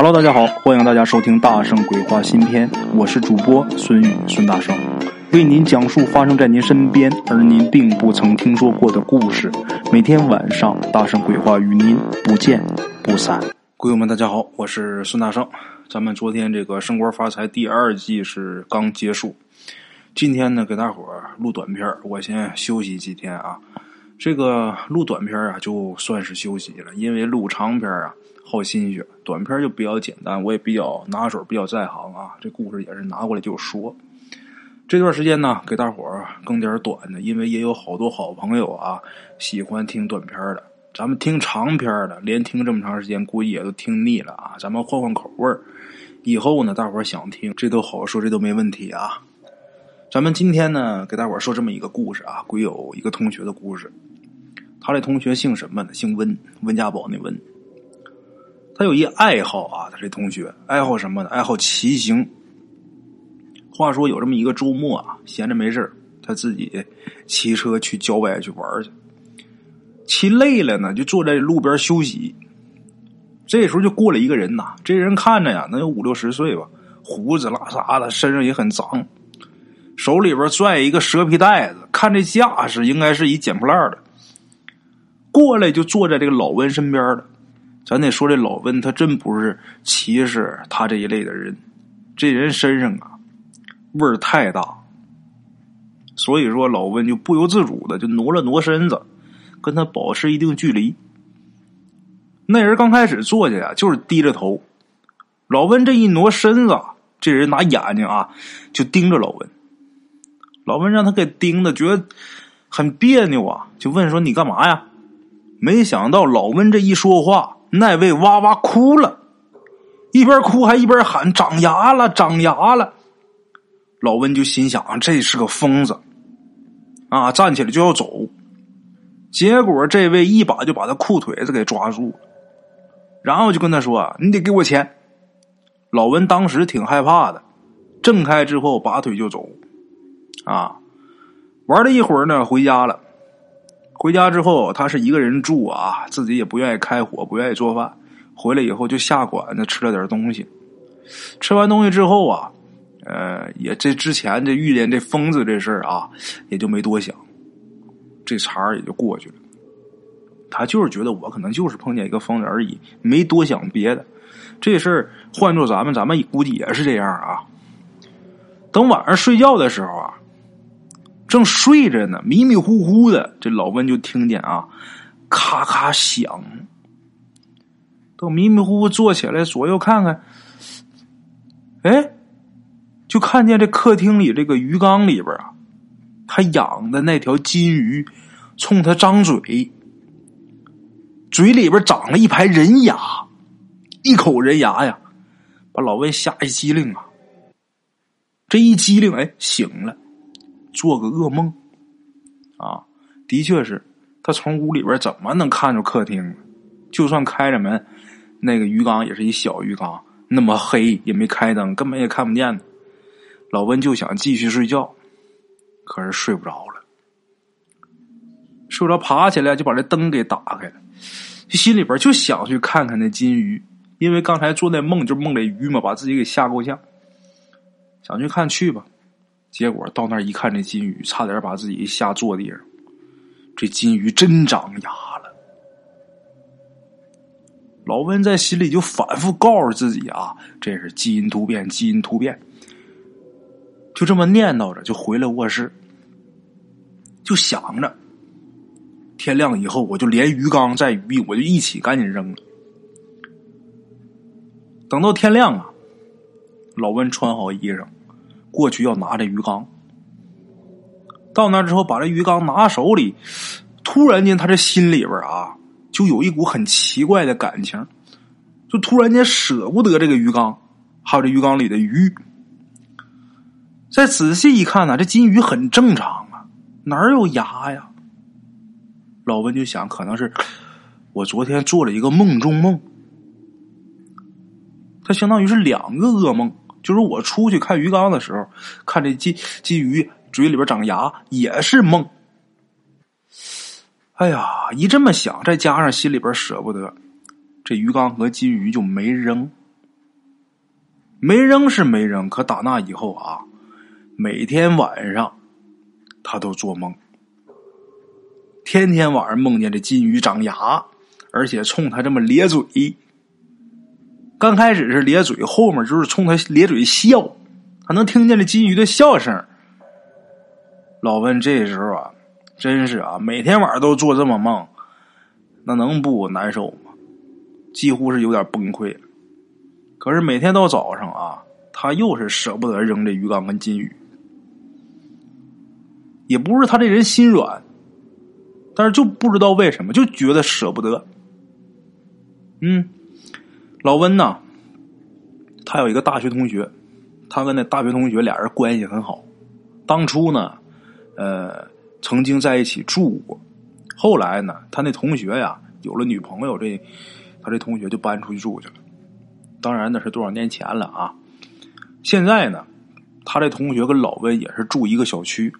Hello，大家好，欢迎大家收听《大圣鬼话》新篇，我是主播孙宇孙大圣，为您讲述发生在您身边而您并不曾听说过的故事。每天晚上，《大圣鬼话》与您不见不散。鬼友们，大家好，我是孙大圣。咱们昨天这个《升官发财》第二季是刚结束，今天呢给大伙儿录短片我先休息几天啊。这个录短片啊，就算是休息了，因为录长片啊耗心血，短片就比较简单，我也比较拿手，比较在行啊。这故事也是拿过来就说。这段时间呢，给大伙儿更点短的，因为也有好多好朋友啊喜欢听短片的。咱们听长片的，连听这么长时间，估计也都听腻了啊。咱们换换口味儿，以后呢，大伙儿想听，这都好说，这都没问题啊。咱们今天呢，给大伙说这么一个故事啊，鬼友一个同学的故事。他这同学姓什么呢？姓温，温家宝那温。他有一爱好啊，他这同学爱好什么呢？爱好骑行。话说有这么一个周末啊，闲着没事他自己骑车去郊外去玩去。骑累了呢，就坐在路边休息。这时候就过来一个人呐，这人看着呀，能有五六十岁吧，胡子拉碴的，身上也很脏。手里边拽一个蛇皮袋子，看这架势，应该是一捡破烂的。过来就坐在这个老温身边了。咱得说，这老温他真不是歧视他这一类的人，这人身上啊味儿太大，所以说老温就不由自主的就挪了挪身子，跟他保持一定距离。那人刚开始坐下呀，就是低着头。老温这一挪身子，这人拿眼睛啊就盯着老温。老温让他给盯的，觉得很别扭啊，就问说：“你干嘛呀？”没想到老温这一说话，那位哇哇哭了，一边哭还一边喊：“长牙了，长牙了！”老温就心想：“这是个疯子啊！”站起来就要走，结果这位一把就把他裤腿子给抓住，然后就跟他说：“你得给我钱。”老温当时挺害怕的，挣开之后拔腿就走。啊，玩了一会儿呢，回家了。回家之后，他是一个人住啊，自己也不愿意开火，不愿意做饭。回来以后就下馆子吃了点东西。吃完东西之后啊，呃，也这之前这遇见这疯子这事儿啊，也就没多想，这茬儿也就过去了。他就是觉得我可能就是碰见一个疯子而已，没多想别的。这事儿换做咱们，咱们估计也是这样啊。等晚上睡觉的时候啊。正睡着呢，迷迷糊糊的，这老温就听见啊，咔咔响。都迷迷糊糊坐起来，左右看看，哎，就看见这客厅里这个鱼缸里边啊，他养的那条金鱼，冲他张嘴，嘴里边长了一排人牙，一口人牙呀，把老温吓一激灵啊。这一激灵，哎，醒了。做个噩梦，啊，的确是，他从屋里边怎么能看着客厅？就算开着门，那个鱼缸也是一小鱼缸，那么黑也没开灯，根本也看不见。老温就想继续睡觉，可是睡不着了，睡不着，爬起来就把这灯给打开了，心里边就想去看看那金鱼，因为刚才做那梦就梦这鱼嘛，把自己给吓够呛，想去看去吧。结果到那儿一看，这金鱼差点把自己吓坐地上。这金鱼真长牙了。老温在心里就反复告诉自己啊：“这是基因突变，基因突变。”就这么念叨着，就回了卧室，就想着天亮以后，我就连鱼缸带鱼，我就一起赶紧扔了。等到天亮啊，老温穿好衣裳。过去要拿这鱼缸，到那之后把这鱼缸拿手里，突然间他这心里边啊，就有一股很奇怪的感情，就突然间舍不得这个鱼缸，还有这鱼缸里的鱼。再仔细一看呢，这金鱼很正常啊，哪有牙呀？老温就想，可能是我昨天做了一个梦中梦，它相当于是两个噩梦。就是我出去看鱼缸的时候，看这金金鱼嘴里边长牙也是梦。哎呀，一这么想，再加上心里边舍不得，这鱼缸和金鱼就没扔。没扔是没扔，可打那以后啊，每天晚上他都做梦，天天晚上梦见这金鱼长牙，而且冲他这么咧嘴。刚开始是咧嘴，后面就是冲他咧嘴笑，他能听见这金鱼的笑声。老温这时候啊，真是啊，每天晚上都做这么梦，那能不难受吗？几乎是有点崩溃。可是每天到早上啊，他又是舍不得扔这鱼缸跟金鱼。也不是他这人心软，但是就不知道为什么，就觉得舍不得。嗯。老温呢，他有一个大学同学，他跟那大学同学俩人关系很好。当初呢，呃，曾经在一起住过。后来呢，他那同学呀有了女朋友，这他这同学就搬出去住去了。当然那是多少年前了啊！现在呢，他这同学跟老温也是住一个小区，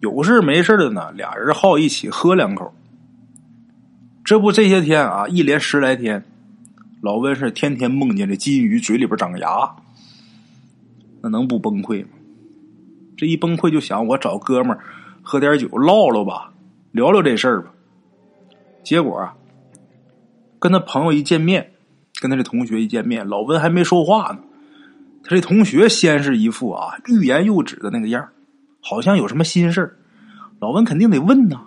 有事没事的呢，俩人好一起喝两口。这不这些天啊，一连十来天。老温是天天梦见这金鱼嘴里边长牙，那能不崩溃吗？这一崩溃就想我找哥们儿喝点酒唠唠吧，聊聊这事儿吧。结果啊，跟他朋友一见面，跟他这同学一见面，老温还没说话呢，他这同学先是一副啊欲言又止的那个样好像有什么心事老温肯定得问呐。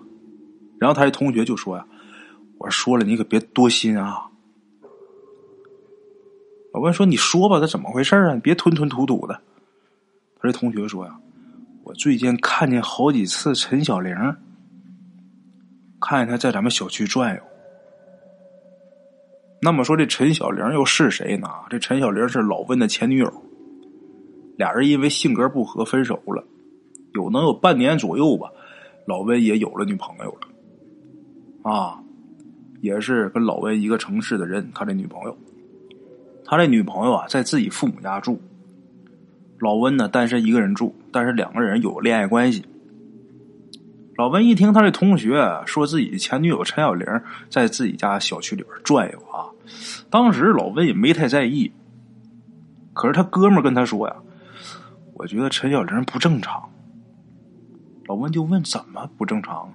然后他这同学就说呀：“我说了，你可别多心啊。”老温说：“你说吧，他怎么回事啊？你别吞吞吐吐的。”他这同学说：“呀，我最近看见好几次陈小玲，看见他在咱们小区转悠。那么说，这陈小玲又是谁呢？这陈小玲是老温的前女友，俩人因为性格不合分手了。有能有半年左右吧，老温也有了女朋友了。啊，也是跟老温一个城市的人，他的女朋友。”他这女朋友啊，在自己父母家住。老温呢，单身一个人住，但是两个人有恋爱关系。老温一听他这同学说自己前女友陈小玲在自己家小区里边转悠啊，当时老温也没太在意。可是他哥们跟他说呀：“我觉得陈小玲不正常。”老温就问：“怎么不正常？”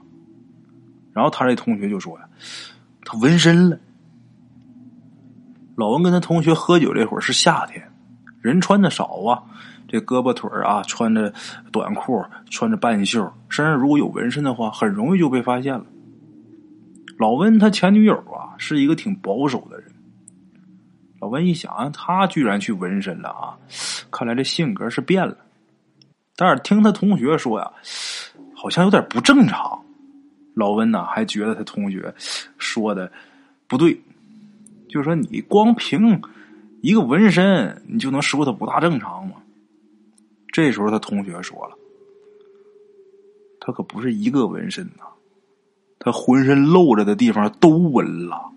然后他这同学就说：“呀，他纹身了。”老文跟他同学喝酒这会儿是夏天，人穿的少啊，这胳膊腿啊穿着短裤，穿着半袖，身上如果有纹身的话，很容易就被发现了。老温他前女友啊是一个挺保守的人，老温一想，他居然去纹身了啊，看来这性格是变了。但是听他同学说呀，好像有点不正常。老温呢还觉得他同学说的不对。就说你光凭一个纹身，你就能说他不大正常吗？这时候他同学说了，他可不是一个纹身呐，他浑身露着的地方都纹了。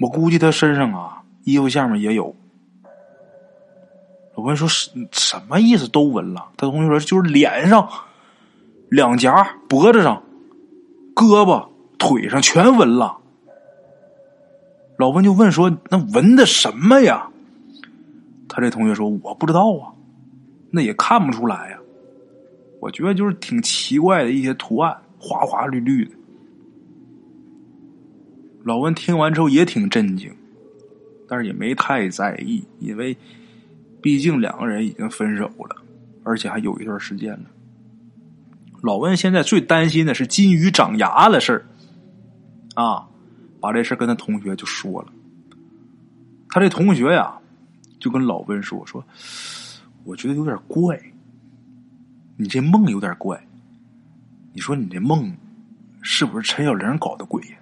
我估计他身上啊，衣服下面也有。我问说什什么意思？都纹了？他同学说就是脸上、两颊、脖子上、胳膊、腿上全纹了。老温就问说：“那纹的什么呀？”他这同学说：“我不知道啊，那也看不出来呀。我觉得就是挺奇怪的一些图案，花花绿绿的。”老温听完之后也挺震惊，但是也没太在意，因为毕竟两个人已经分手了，而且还有一段时间了。老温现在最担心的是金鱼长牙的事儿啊。把这事跟他同学就说了，他这同学呀，就跟老温说说，我觉得有点怪，你这梦有点怪，你说你这梦是不是陈小玲搞的鬼呀？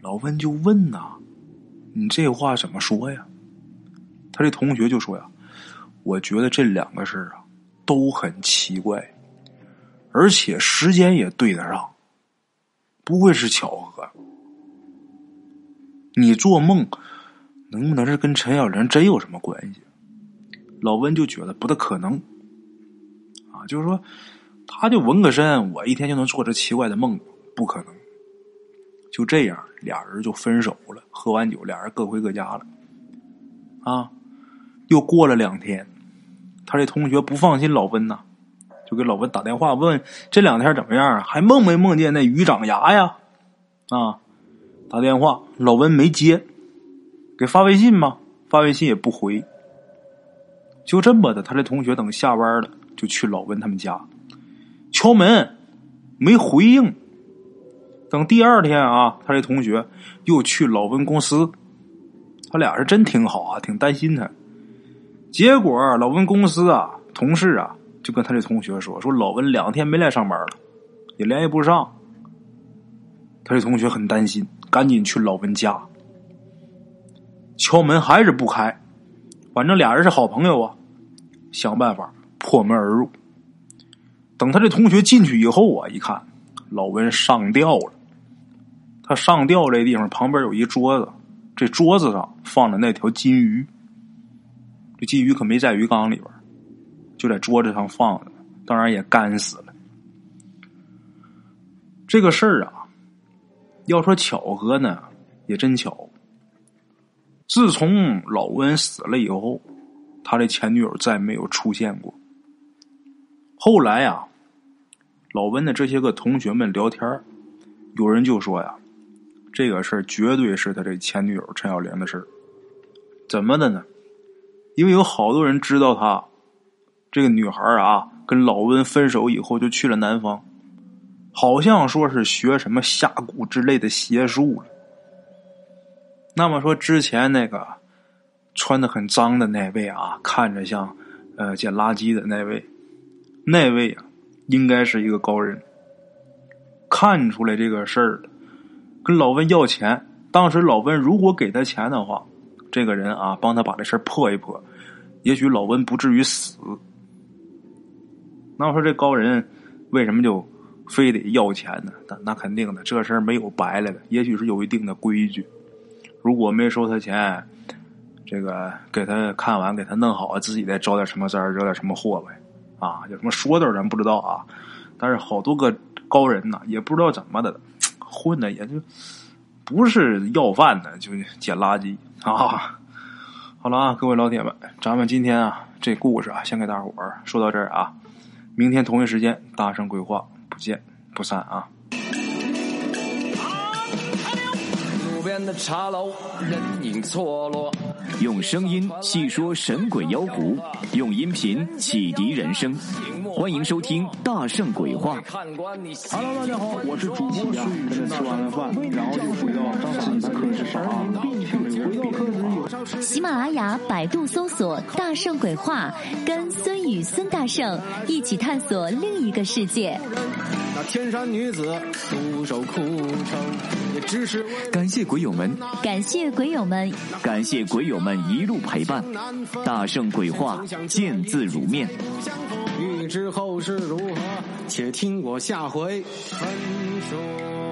老温就问呐，你这话怎么说呀？他这同学就说呀，我觉得这两个事儿啊都很奇怪，而且时间也对得上。不会是巧合？你做梦能不能是跟陈小玲真有什么关系？老温就觉得不大可能啊，就是说，他就纹个身，我一天就能做这奇怪的梦，不可能。就这样，俩人就分手了。喝完酒，俩人各回各家了。啊，又过了两天，他这同学不放心老温呐，就给老温打电话问这两天怎么样啊？还梦没梦见那鱼长牙呀？啊，打电话老温没接，给发微信吗？发微信也不回。就这么的，他这同学等下班了，就去老温他们家敲门，没回应。等第二天啊，他这同学又去老温公司，他俩是真挺好啊，挺担心他。结果老温公司啊，同事啊就跟他这同学说：“说老温两天没来上班了，也联系不上。”他这同学很担心，赶紧去老温家敲门，还是不开。反正俩人是好朋友啊，想办法破门而入。等他这同学进去以后啊，一看老温上吊了。他上吊这地方旁边有一桌子，这桌子上放着那条金鱼。这金鱼可没在鱼缸里边，就在桌子上放着，当然也干死了。这个事儿啊，要说巧合呢，也真巧。自从老温死了以后，他的前女友再没有出现过。后来呀，老温的这些个同学们聊天有人就说呀。这个事儿绝对是他这前女友陈小玲的事儿，怎么的呢？因为有好多人知道他这个女孩啊，跟老温分手以后就去了南方，好像说是学什么下蛊之类的邪术了。那么说之前那个穿的很脏的那位啊，看着像呃捡垃圾的那位，那位啊，应该是一个高人，看出来这个事儿了。跟老温要钱，当时老温如果给他钱的话，这个人啊帮他把这事破一破，也许老温不至于死。那我说这高人为什么就非得要钱呢？那那肯定的，这事儿没有白来的，也许是有一定的规矩。如果没收他钱，这个给他看完，给他弄好，自己再招点什么灾惹点什么祸呗。啊，有什么说道咱不知道啊，但是好多个高人呐，也不知道怎么的。混的也就不是要饭的，就捡垃圾啊！好了啊，各位老铁们，咱们今天啊这故事啊，先给大伙儿说到这儿啊，明天同一时间大圣鬼话，不见不散啊！路边的茶楼，人影错落。用声音细说神鬼妖狐，用音频启迪人生。欢迎收听《大圣鬼话》。Hello，大家好，我是主播孙宇。吃完了饭，然后就回到自己的课室上喜马拉雅、百度搜索“大圣鬼话”，跟孙宇、孙大圣一起探索另一个世界。那天山女子独守空城，也只是感谢鬼友们，感谢鬼友们，感谢鬼友们一路陪伴。大圣鬼话，见字如面。欲知后事如何，且听我下回分说。